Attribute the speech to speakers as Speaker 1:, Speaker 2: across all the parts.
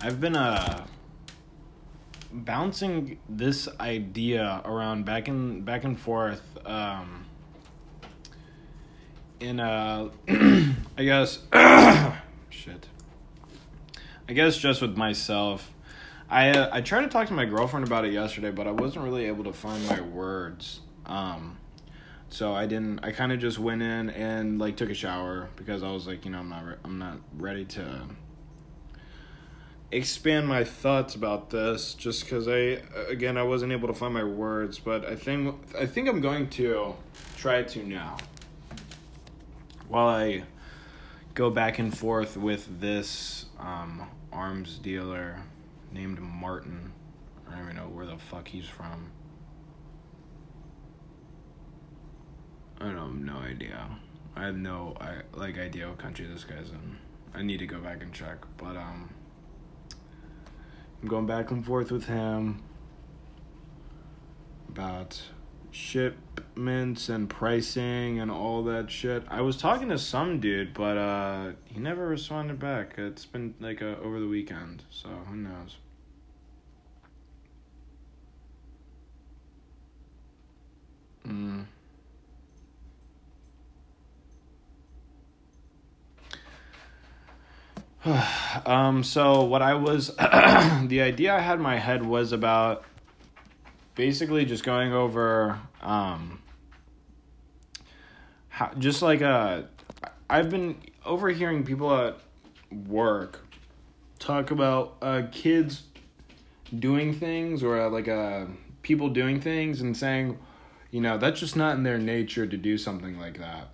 Speaker 1: I've been uh bouncing this idea around back and back and forth um in uh I guess shit. I guess just with myself. I uh, I tried to talk to my girlfriend about it yesterday, but I wasn't really able to find my words. Um so I didn't I kind of just went in and like took a shower because I was like, you know, I'm not re- I'm not ready to expand my thoughts about this just because I again I wasn't able to find my words, but I think I think I'm going to try to now. While I go back and forth with this um, arms dealer named Martin, I don't even know where the fuck he's from. I don't have no idea. I have no I like idea what country this guy's in. I need to go back and check, but um. I'm going back and forth with him about shipments and pricing and all that shit. I was talking to some dude, but uh, he never responded back. It's been like uh, over the weekend, so who knows. Mm. um, so what I was, the idea I had in my head was about basically just going over, um, how, just like, uh, I've been overhearing people at work talk about, uh, kids doing things or uh, like, uh, people doing things and saying, you know, that's just not in their nature to do something like that.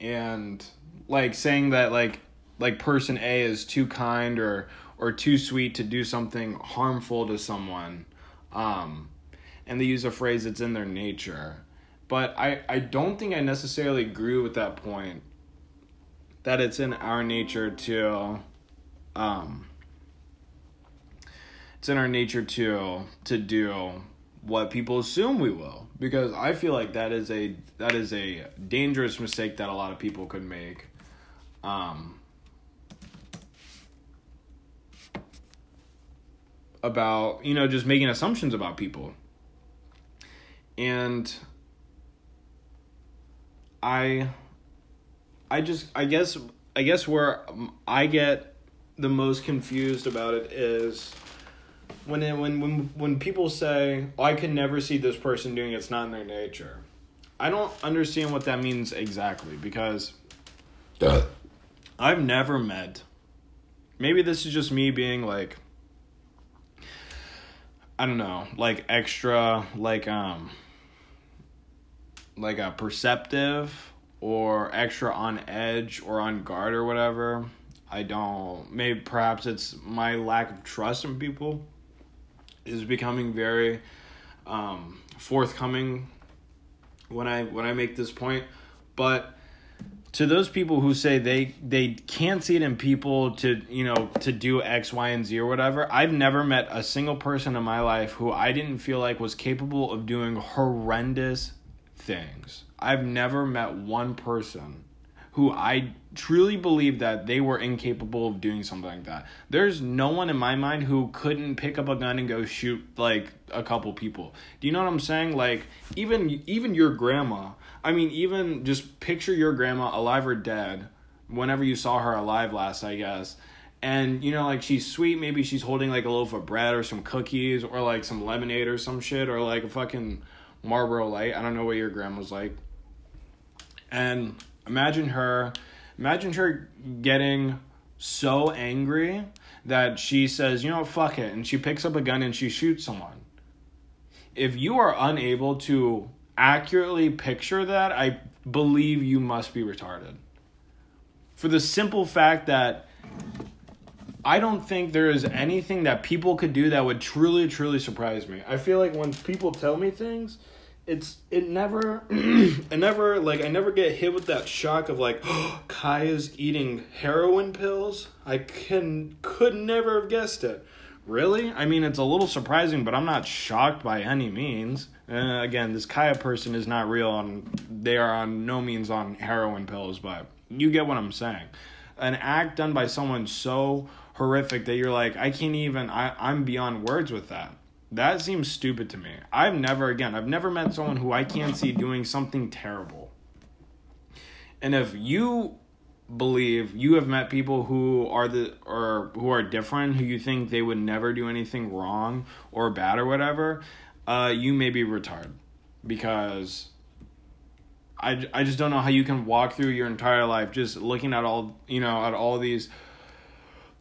Speaker 1: And, like saying that like like person A is too kind or or too sweet to do something harmful to someone. Um and they use a phrase that's in their nature. But I I don't think I necessarily agree with that point that it's in our nature to um it's in our nature to to do what people assume we will because I feel like that is a that is a dangerous mistake that a lot of people could make. Um, about you know just making assumptions about people, and I, I just I guess I guess where I get the most confused about it is when it, when when when people say oh, I can never see this person doing it, it's not in their nature. I don't understand what that means exactly because
Speaker 2: Duh.
Speaker 1: I've never met. Maybe this is just me being like I don't know, like extra like um like a perceptive or extra on edge or on guard or whatever. I don't maybe perhaps it's my lack of trust in people is becoming very um, forthcoming when I when I make this point. But to those people who say they they can't see it in people to you know to do X, Y, and Z or whatever, I've never met a single person in my life who I didn't feel like was capable of doing horrendous things. I've never met one person who I truly believe that they were incapable of doing something like that. There's no one in my mind who couldn't pick up a gun and go shoot like a couple people. Do you know what I'm saying? Like even even your grandma. I mean even just picture your grandma alive or dead whenever you saw her alive last, I guess. And you know like she's sweet, maybe she's holding like a loaf of bread or some cookies or like some lemonade or some shit or like a fucking Marlboro light. I don't know what your grandma's like. And imagine her imagine her getting so angry that she says, you know, fuck it, and she picks up a gun and she shoots someone. If you are unable to accurately picture that, I believe you must be retarded. For the simple fact that I don't think there is anything that people could do that would truly, truly surprise me. I feel like when people tell me things, it's it never I never like I never get hit with that shock of like oh, Kaya's eating heroin pills. I can could never have guessed it. Really? I mean, it's a little surprising, but I'm not shocked by any means. Uh, again, this Kaya person is not real, and they are on no means on heroin pills. But you get what I'm saying. An act done by someone so horrific that you're like, I can't even, I, I'm beyond words with that. That seems stupid to me. I've never, again, I've never met someone who I can't see doing something terrible. And if you believe you have met people who are the or who are different who you think they would never do anything wrong or bad or whatever uh you may be retarded because I, I just don't know how you can walk through your entire life just looking at all you know at all these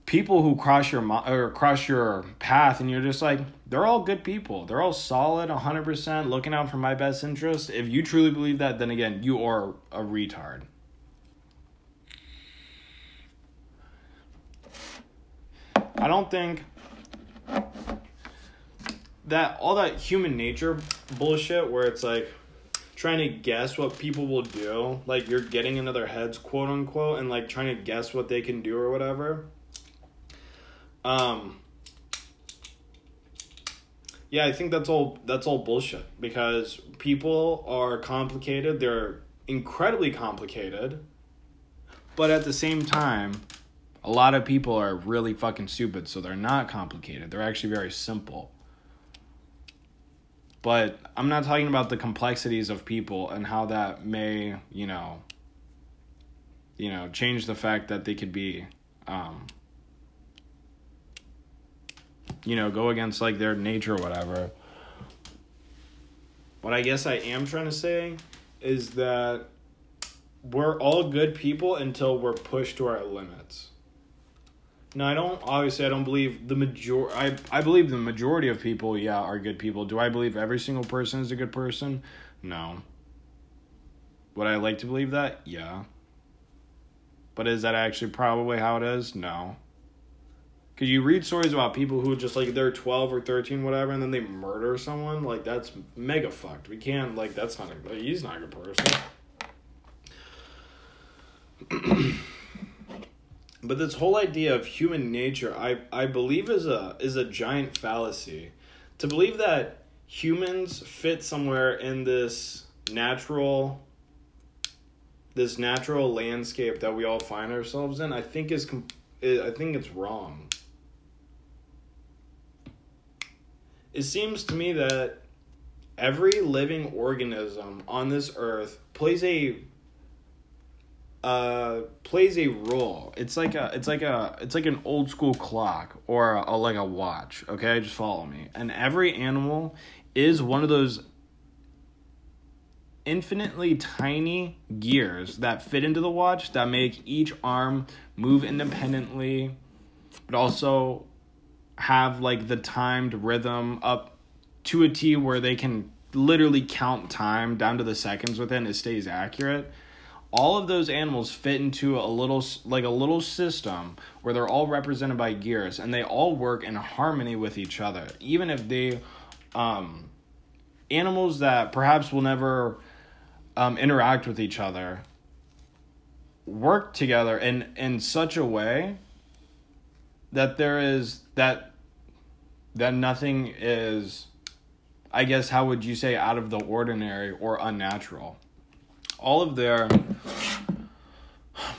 Speaker 1: people who cross your or cross your path and you're just like they're all good people they're all solid 100% looking out for my best interest if you truly believe that then again you are a retard I don't think that all that human nature bullshit where it's like trying to guess what people will do, like you're getting into their heads, quote unquote, and like trying to guess what they can do or whatever. Um yeah, I think that's all that's all bullshit because people are complicated, they're incredibly complicated. But at the same time, a lot of people are really fucking stupid, so they're not complicated. They're actually very simple. But I'm not talking about the complexities of people and how that may, you know, you know, change the fact that they could be um you know, go against like their nature or whatever. What I guess I am trying to say is that we're all good people until we're pushed to our limits. No, I don't. Obviously, I don't believe the major. I I believe the majority of people, yeah, are good people. Do I believe every single person is a good person? No. Would I like to believe that? Yeah. But is that actually probably how it is? No. Cause you read stories about people who just like they're twelve or thirteen, whatever, and then they murder someone. Like that's mega fucked. We can't like that's not a. He's not a good person. but this whole idea of human nature i i believe is a is a giant fallacy to believe that humans fit somewhere in this natural this natural landscape that we all find ourselves in i think is i think it's wrong it seems to me that every living organism on this earth plays a uh, plays a role. It's like a it's like a it's like an old school clock or a, a, like a watch. Okay, just follow me. And every animal is one of those infinitely tiny gears that fit into the watch that make each arm move independently, but also have like the timed rhythm up to a T where they can literally count time down to the seconds within it stays accurate. All of those animals fit into a little like a little system where they're all represented by gears and they all work in harmony with each other. Even if they um animals that perhaps will never um, interact with each other work together in in such a way that there is that that nothing is i guess how would you say out of the ordinary or unnatural all of their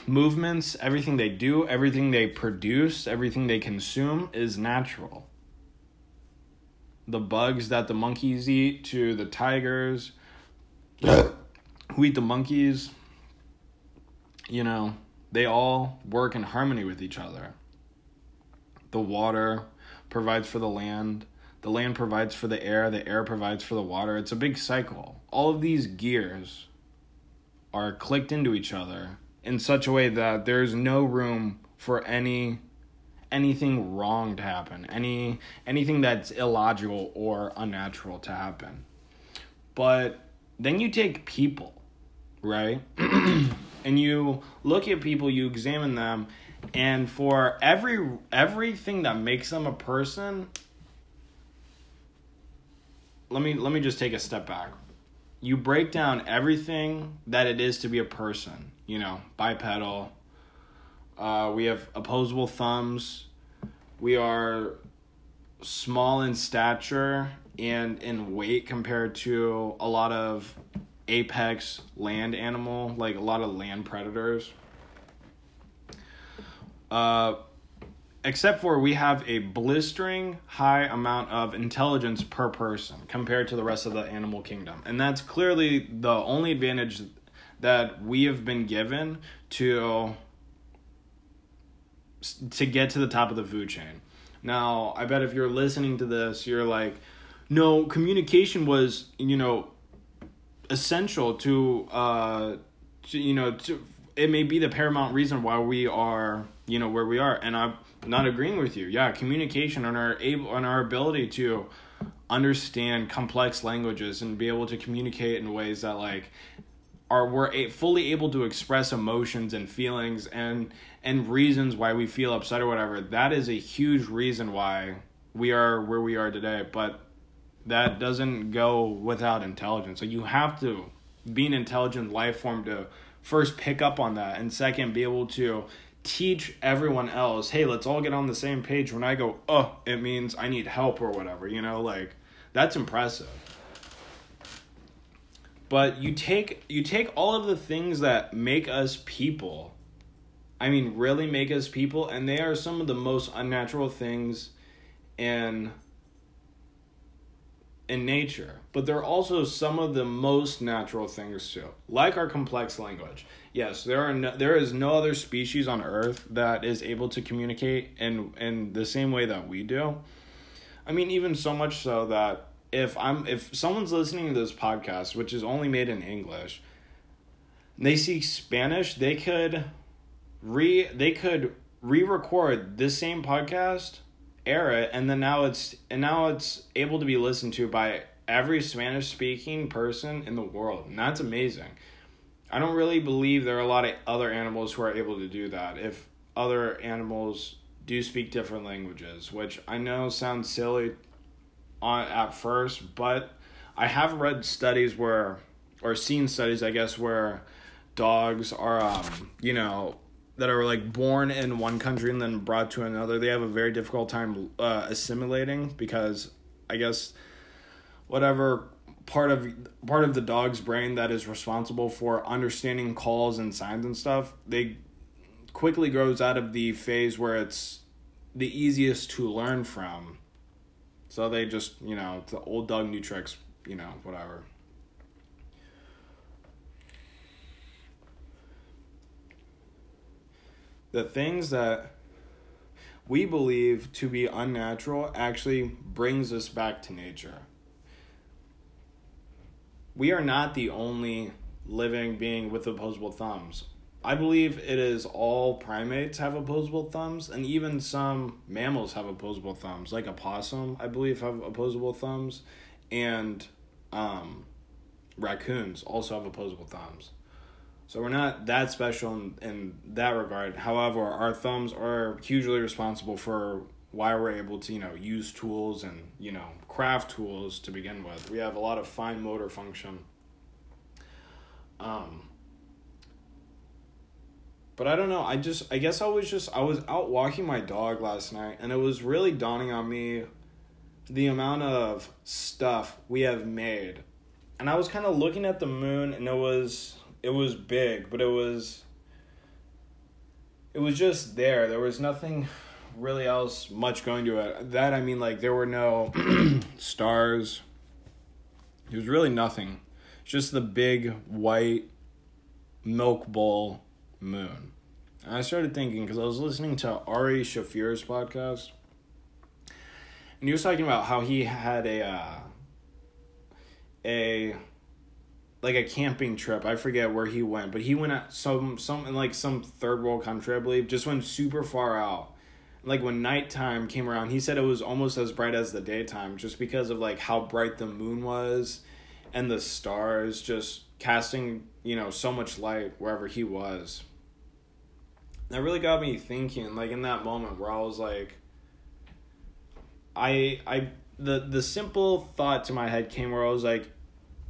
Speaker 1: movements, everything they do, everything they produce, everything they consume is natural. The bugs that the monkeys eat to the tigers who eat the monkeys, you know, they all work in harmony with each other. The water provides for the land, the land provides for the air, the air provides for the water. It's a big cycle. All of these gears are clicked into each other in such a way that there's no room for any anything wrong to happen any anything that's illogical or unnatural to happen but then you take people right and you look at people you examine them and for every everything that makes them a person let me let me just take a step back you break down everything that it is to be a person. You know, bipedal. Uh, we have opposable thumbs. We are small in stature and in weight compared to a lot of apex land animal, like a lot of land predators. Uh, except for we have a blistering high amount of intelligence per person compared to the rest of the animal kingdom. And that's clearly the only advantage that we have been given to to get to the top of the food chain. Now, I bet if you're listening to this, you're like, no, communication was, you know, essential to, uh, to you know, to, it may be the paramount reason why we are, you know, where we are. And I'm not agreeing with you. Yeah, communication and our able and our ability to understand complex languages and be able to communicate in ways that like are we're a, fully able to express emotions and feelings and and reasons why we feel upset or whatever that is a huge reason why we are where we are today but that doesn't go without intelligence so you have to be an intelligent life form to first pick up on that and second be able to teach everyone else hey let's all get on the same page when i go oh it means i need help or whatever you know like that's impressive. But you take you take all of the things that make us people i mean really make us people and they are some of the most unnatural things in in nature but they're also some of the most natural things too like our complex language. Yes there are no, there is no other species on earth that is able to communicate in in the same way that we do. I mean even so much so that if I'm if someone's listening to this podcast, which is only made in English, they see Spanish, they could re they could re-record this same podcast, it, and then now it's and now it's able to be listened to by every Spanish speaking person in the world. And that's amazing. I don't really believe there are a lot of other animals who are able to do that. If other animals do speak different languages, which I know sounds silly on at first, but I have read studies where or seen studies, I guess, where dogs are, um, you know, that are like born in one country and then brought to another. They have a very difficult time uh, assimilating because I guess whatever part of part of the dog's brain that is responsible for understanding calls and signs and stuff, they quickly grows out of the phase where it's the easiest to learn from so they just, you know, the old dog, new tricks, you know, whatever. The things that we believe to be unnatural actually brings us back to nature. We are not the only living being with opposable thumbs. I believe it is all primates have opposable thumbs, and even some mammals have opposable thumbs, like a possum, I believe, have opposable thumbs, and um, raccoons also have opposable thumbs. So we're not that special in, in that regard. However, our thumbs are hugely responsible for why we're able to, you know, use tools and, you know, craft tools to begin with. We have a lot of fine motor function. Um, but I don't know. I just I guess I was just I was out walking my dog last night and it was really dawning on me the amount of stuff we have made. And I was kind of looking at the moon and it was it was big, but it was it was just there. There was nothing really else much going to it. That I mean like there were no stars. There was really nothing. Just the big white milk bowl moon. And I started thinking because I was listening to Ari Shaffir's podcast, and he was talking about how he had a uh, a like a camping trip. I forget where he went, but he went at some some in like some third world country, I believe. Just went super far out. Like when nighttime came around, he said it was almost as bright as the daytime, just because of like how bright the moon was, and the stars just casting you know so much light wherever he was that really got me thinking like in that moment where i was like i i the the simple thought to my head came where i was like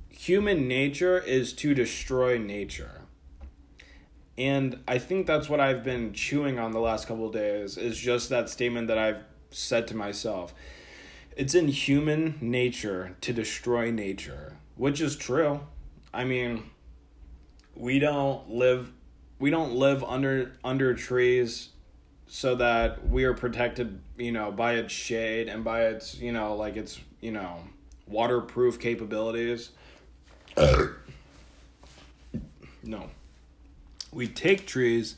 Speaker 1: human nature is to destroy nature. And i think that's what i've been chewing on the last couple days is just that statement that i've said to myself. It's in human nature to destroy nature which is true. I mean we don't live we don't live under under trees so that we are protected, you know, by its shade and by its, you know, like its, you know, waterproof capabilities. No. We take trees,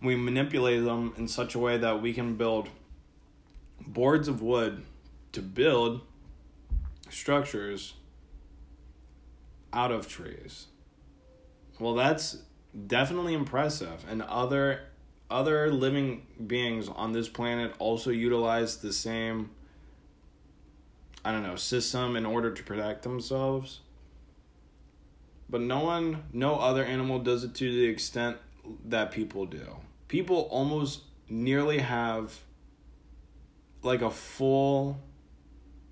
Speaker 1: we manipulate them in such a way that we can build boards of wood to build structures out of trees. Well, that's definitely impressive. And other other living beings on this planet also utilize the same I don't know, system in order to protect themselves. But no one, no other animal does it to the extent that people do. People almost nearly have like a full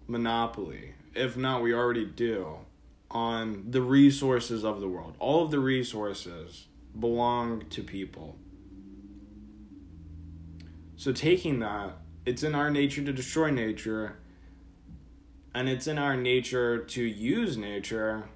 Speaker 1: monopoly. If not, we already do on the resources of the world. All of the resources belong to people. So, taking that, it's in our nature to destroy nature, and it's in our nature to use nature.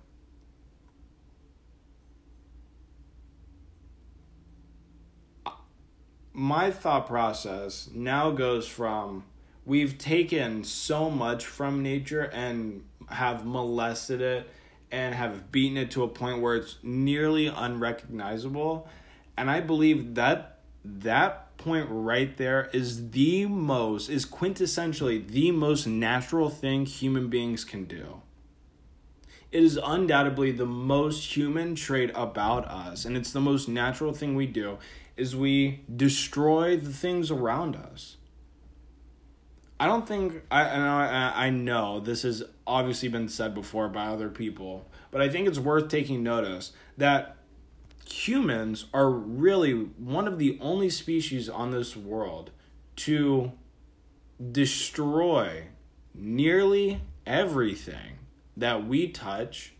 Speaker 1: My thought process now goes from we've taken so much from nature and have molested it and have beaten it to a point where it's nearly unrecognizable. And i believe that that point right there is the most is quintessentially the most natural thing human beings can do. It is undoubtedly the most human trait about us and it's the most natural thing we do is we destroy the things around us I don't think I I I know this has obviously been said before by other people, but I think it's worth taking notice that humans are really one of the only species on this world to destroy nearly everything that we touch.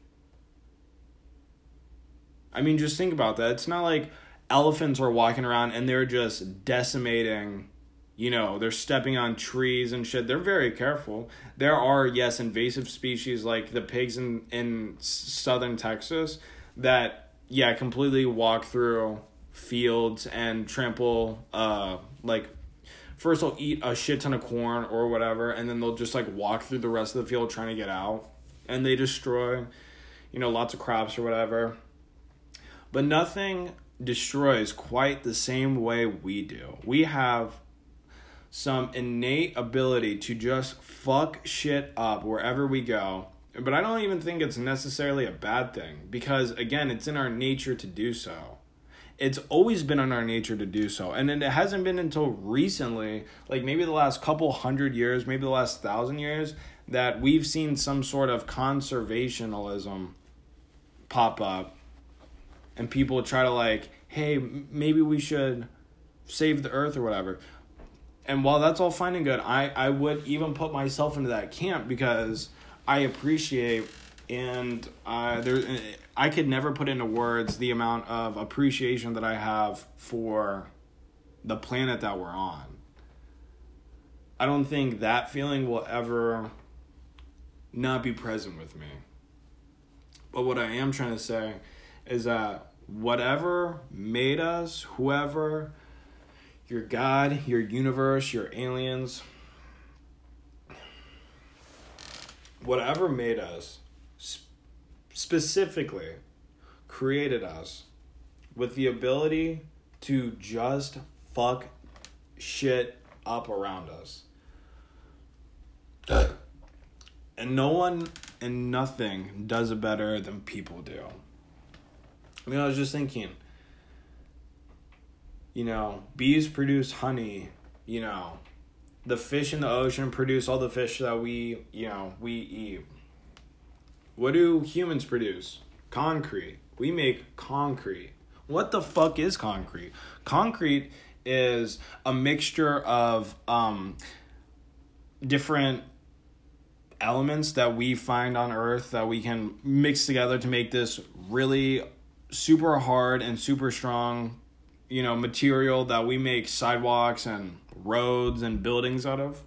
Speaker 1: I mean, just think about that. It's not like elephants are walking around and they're just decimating you know they're stepping on trees and shit. They're very careful. There are yes invasive species like the pigs in in southern texas that yeah completely walk through fields and trample uh like first they'll eat a shit ton of corn or whatever and then they'll just like walk through the rest of the field trying to get out and they destroy you know lots of crops or whatever. But nothing destroys quite the same way we do we have some innate ability to just fuck shit up wherever we go. But I don't even think it's necessarily a bad thing because, again, it's in our nature to do so. It's always been in our nature to do so. And then it hasn't been until recently, like maybe the last couple hundred years, maybe the last thousand years, that we've seen some sort of conservationism pop up. And people try to, like, hey, maybe we should save the earth or whatever and while that's all fine and good, I, I would even put myself into that camp because I appreciate and uh, there I could never put into words the amount of appreciation that I have for the planet that we're on. I don't think that feeling will ever not be present with me. But what I am trying to say is that whatever made us, whoever your God, your universe, your aliens, whatever made us, specifically created us with the ability to just fuck shit up around us. and no one and nothing does it better than people do. I mean, I was just thinking you know, bees produce honey, you know, the fish in the ocean produce all the fish that we, you know, we eat. What do humans produce? Concrete. We make concrete. What the fuck is concrete? Concrete is a mixture of um, different elements that we find on earth that we can mix together to make this really super hard and super strong you know material that we make sidewalks and roads and buildings out of.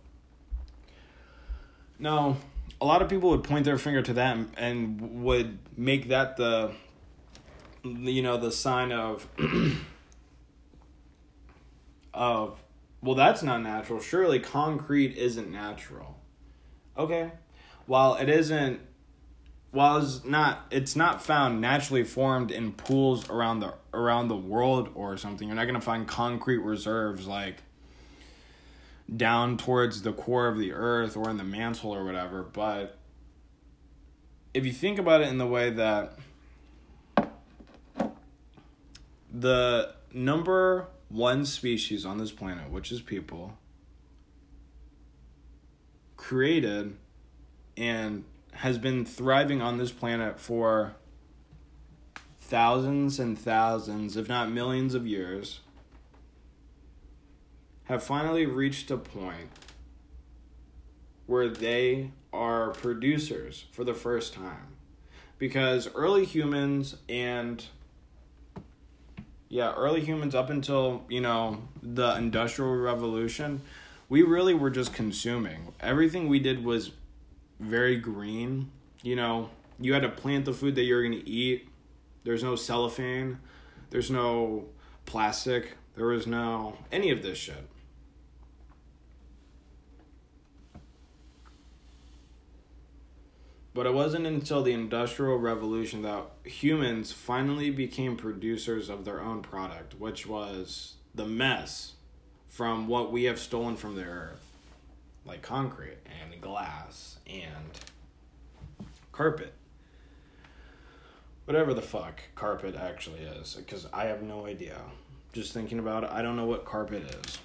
Speaker 1: Now, a lot of people would point their finger to that and would make that the you know the sign of of well, that's not natural. Surely concrete isn't natural. Okay. While it isn't while it's not it's not found naturally formed in pools around the around the world or something, you're not gonna find concrete reserves like down towards the core of the earth or in the mantle or whatever, but if you think about it in the way that the number one species on this planet, which is people, created and has been thriving on this planet for thousands and thousands, if not millions of years, have finally reached a point where they are producers for the first time. Because early humans and yeah, early humans up until, you know, the industrial revolution, we really were just consuming. Everything we did was very green. You know, you had to plant the food that you're going to eat. There's no cellophane. There's no plastic. There was no any of this shit. But it wasn't until the Industrial Revolution that humans finally became producers of their own product, which was the mess from what we have stolen from the earth, like concrete and glass and carpet. Whatever the fuck carpet actually is, because I have no idea. Just thinking about it, I don't know what carpet is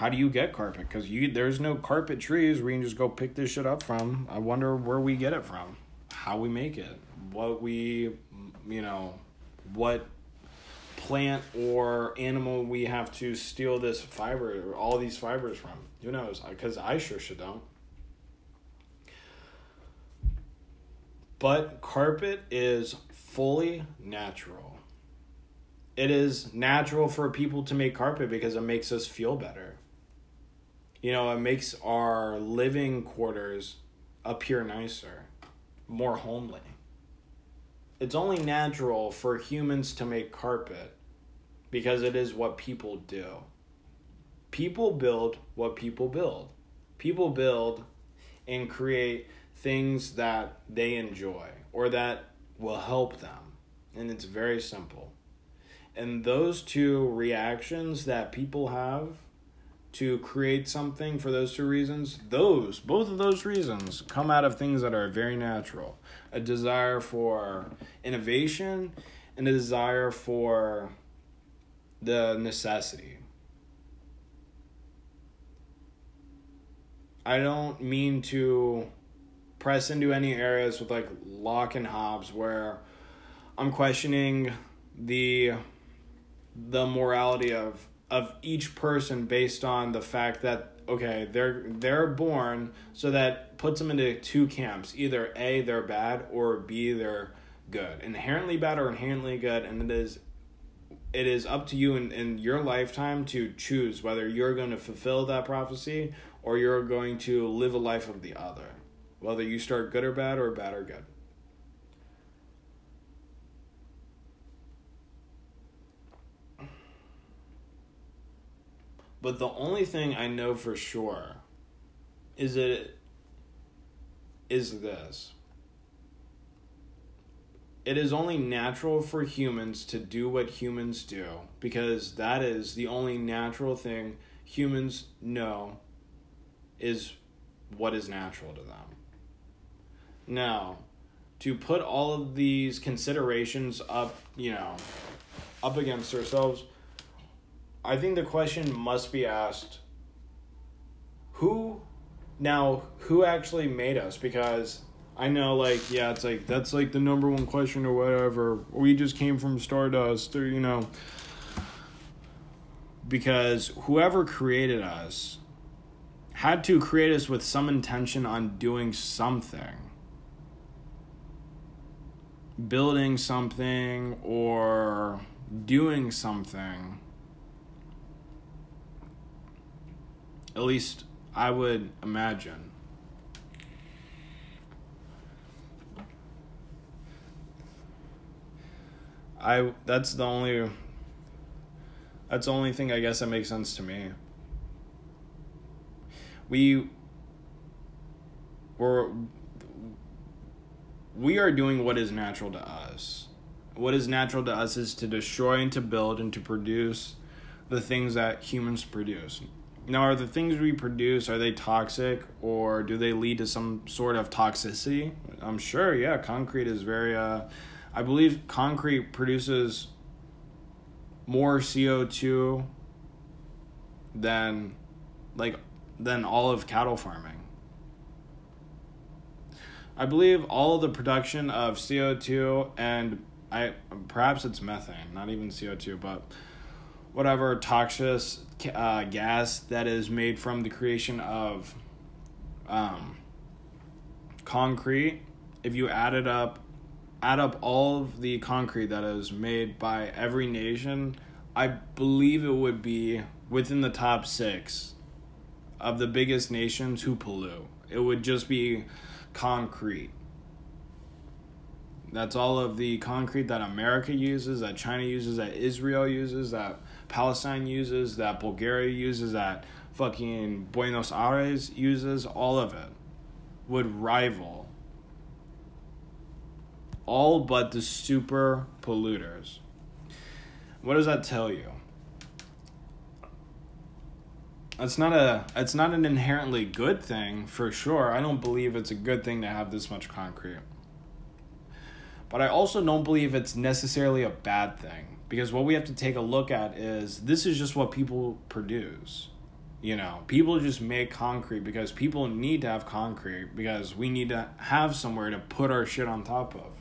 Speaker 1: how do you get carpet? Because you there's no carpet trees where you can just go pick this shit up from. I wonder where we get it from, how we make it, what we, you know, what plant or animal we have to steal this fiber or all these fibers from. Who knows? Because I sure should don't. But carpet is fully natural. It is natural for people to make carpet because it makes us feel better you know, it makes our living quarters appear nicer, more homely. It's only natural for humans to make carpet because it is what people do. People build what people build. People build and create things that they enjoy or that will help them. And it's very simple. And those two reactions that people have to create something for those two reasons, those, both of those reasons, come out of things that are very natural a desire for innovation and a desire for the necessity. I don't mean to press into any areas with like Locke and Hobbes where I'm questioning the the morality of of each person based on the fact that okay they're they're born so that puts them into two camps. Either a they're bad or b they're good. Inherently bad or inherently good and it is it is up to you in, in your lifetime to choose whether you're going to fulfill that prophecy or you're going to live a life of the other whether you start good or bad or bad or good But the only thing I know for sure is it is this. It is only natural for humans to do what humans do because that is the only natural thing humans know is what is natural to them. Now, to put all of these considerations up, you know, up against ourselves, I think the question must be asked who now who actually made us? Because I know like yeah it's like that's like the number one question or whatever. We just came from stardust or you know. Because whoever created us had to create us with some intention on doing something. Building something or doing something At least I would imagine. I that's the only that's the only thing I guess that makes sense to me. we we're we are doing what is natural to us. What is natural to us is to destroy and to build and to produce the things that humans produce. Now, are the things we produce are they toxic or do they lead to some sort of toxicity? I'm sure, yeah. Concrete is very. Uh, I believe concrete produces more CO two than like than all of cattle farming. I believe all of the production of CO2 and I perhaps it's methane, not even CO2, but whatever toxic uh, gas that is made from the creation of um, concrete. If you add it up, add up all of the concrete that is made by every nation, I believe it would be within the top six of the biggest nations who pollute. It would just be concrete. That's all of the concrete that America uses, that China uses, that Israel uses, that Palestine uses, that Bulgaria uses, that fucking Buenos Aires uses, all of it would rival all but the super polluters. What does that tell you? It's not a it's not an inherently good thing for sure. I don't believe it's a good thing to have this much concrete. But I also don't believe it's necessarily a bad thing because what we have to take a look at is this is just what people produce. You know, people just make concrete because people need to have concrete because we need to have somewhere to put our shit on top of.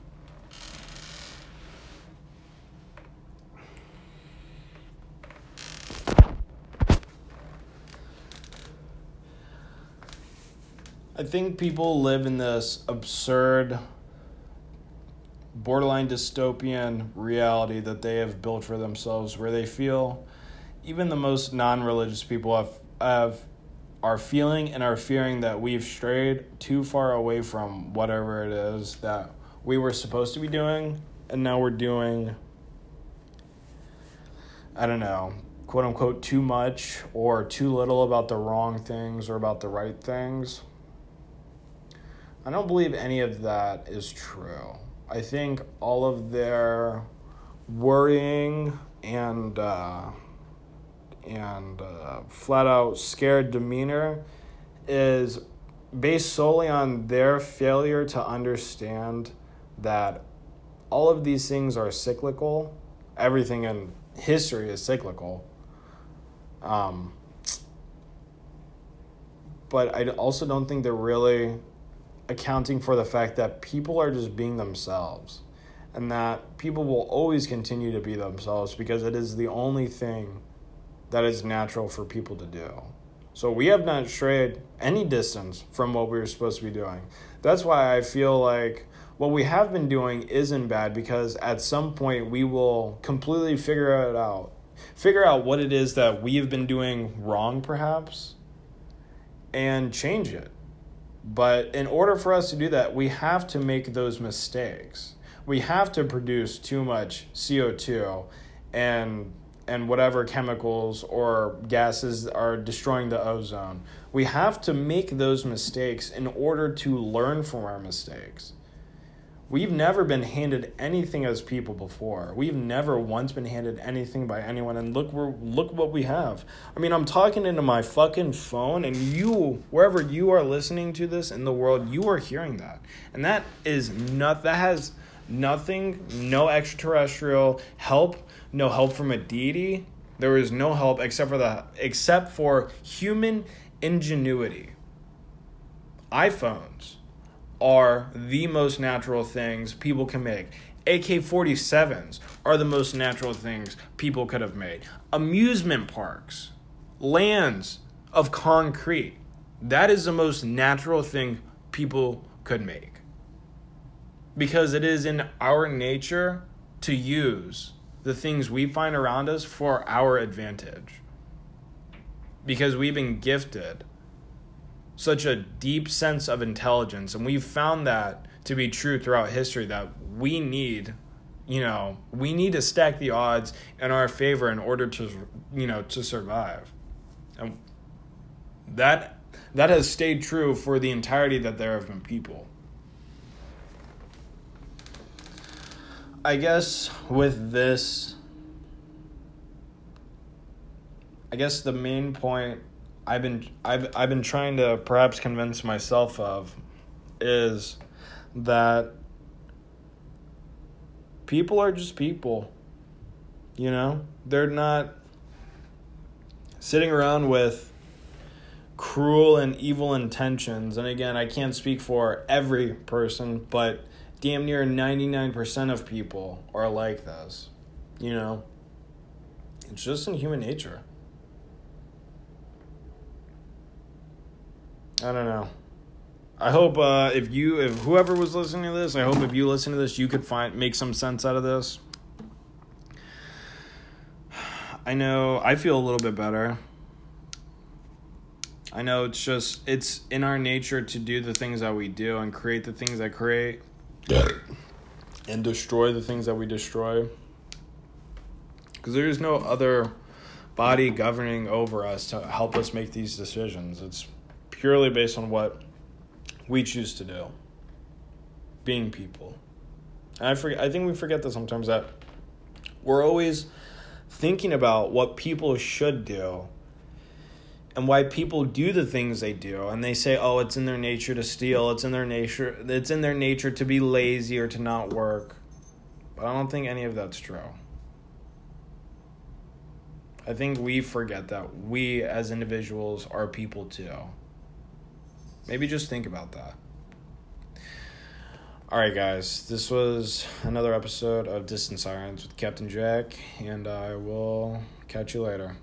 Speaker 1: I think people live in this absurd, borderline dystopian reality that they have built for themselves where they feel even the most non religious people have, have are feeling and are fearing that we've strayed too far away from whatever it is that we were supposed to be doing and now we're doing I don't know, quote unquote too much or too little about the wrong things or about the right things. I don't believe any of that is true. I think all of their worrying and uh, and uh, flat out scared demeanor is based solely on their failure to understand that all of these things are cyclical. Everything in history is cyclical. Um, but I also don't think they're really accounting for the fact that people are just being themselves and that people will always continue to be themselves because it is the only thing that is natural for people to do. So we have not strayed any distance from what we were supposed to be doing. That's why I feel like what we have been doing isn't bad because at some point we will completely figure it out. Figure out what it is that we have been doing wrong, perhaps, and change it but in order for us to do that, we have to make those mistakes. We have to produce too much CO2 and and whatever chemicals or gases are destroying the ozone. We have to make those mistakes in order to learn from our mistakes. We've never been handed anything as people before. We've never once been handed anything by anyone and look we look what we have. I mean, I'm talking into my fucking phone and you wherever you are listening to this in the world, you are hearing that. And that is not that has nothing, no extraterrestrial help, no help from a deity. There is no help except for the except for human ingenuity. iPhones are the most natural things people can make. AK 47s are the most natural things people could have made. Amusement parks, lands of concrete, that is the most natural thing people could make. Because it is in our nature to use the things we find around us for our advantage. Because we've been gifted such a deep sense of intelligence and we've found that to be true throughout history that we need you know we need to stack the odds in our favor in order to you know to survive and that that has stayed true for the entirety that there have been people. I guess with this, I guess the main point I've been I've I've been trying to perhaps convince myself of is that people are just people. You know, they're not sitting around with cruel and evil intentions. And again, I can't speak for every person, but damn near 99% of people are like this. You know, it's just in human nature. I don't know. I hope uh, if you, if whoever was listening to this, I hope if you listen to this, you could find make some sense out of this. I know I feel a little bit better. I know it's just it's in our nature to do the things that we do and create the things that create and destroy the things that we destroy. Because there is no other body governing over us to help us make these decisions. It's purely based on what we choose to do. Being people. And I forget I think we forget that sometimes that we're always thinking about what people should do and why people do the things they do and they say oh it's in their nature to steal it's in their nature it's in their nature to be lazy or to not work but i don't think any of that's true i think we forget that we as individuals are people too maybe just think about that. All right guys. This was another episode of Distance sirens with captain jack and i will catch you later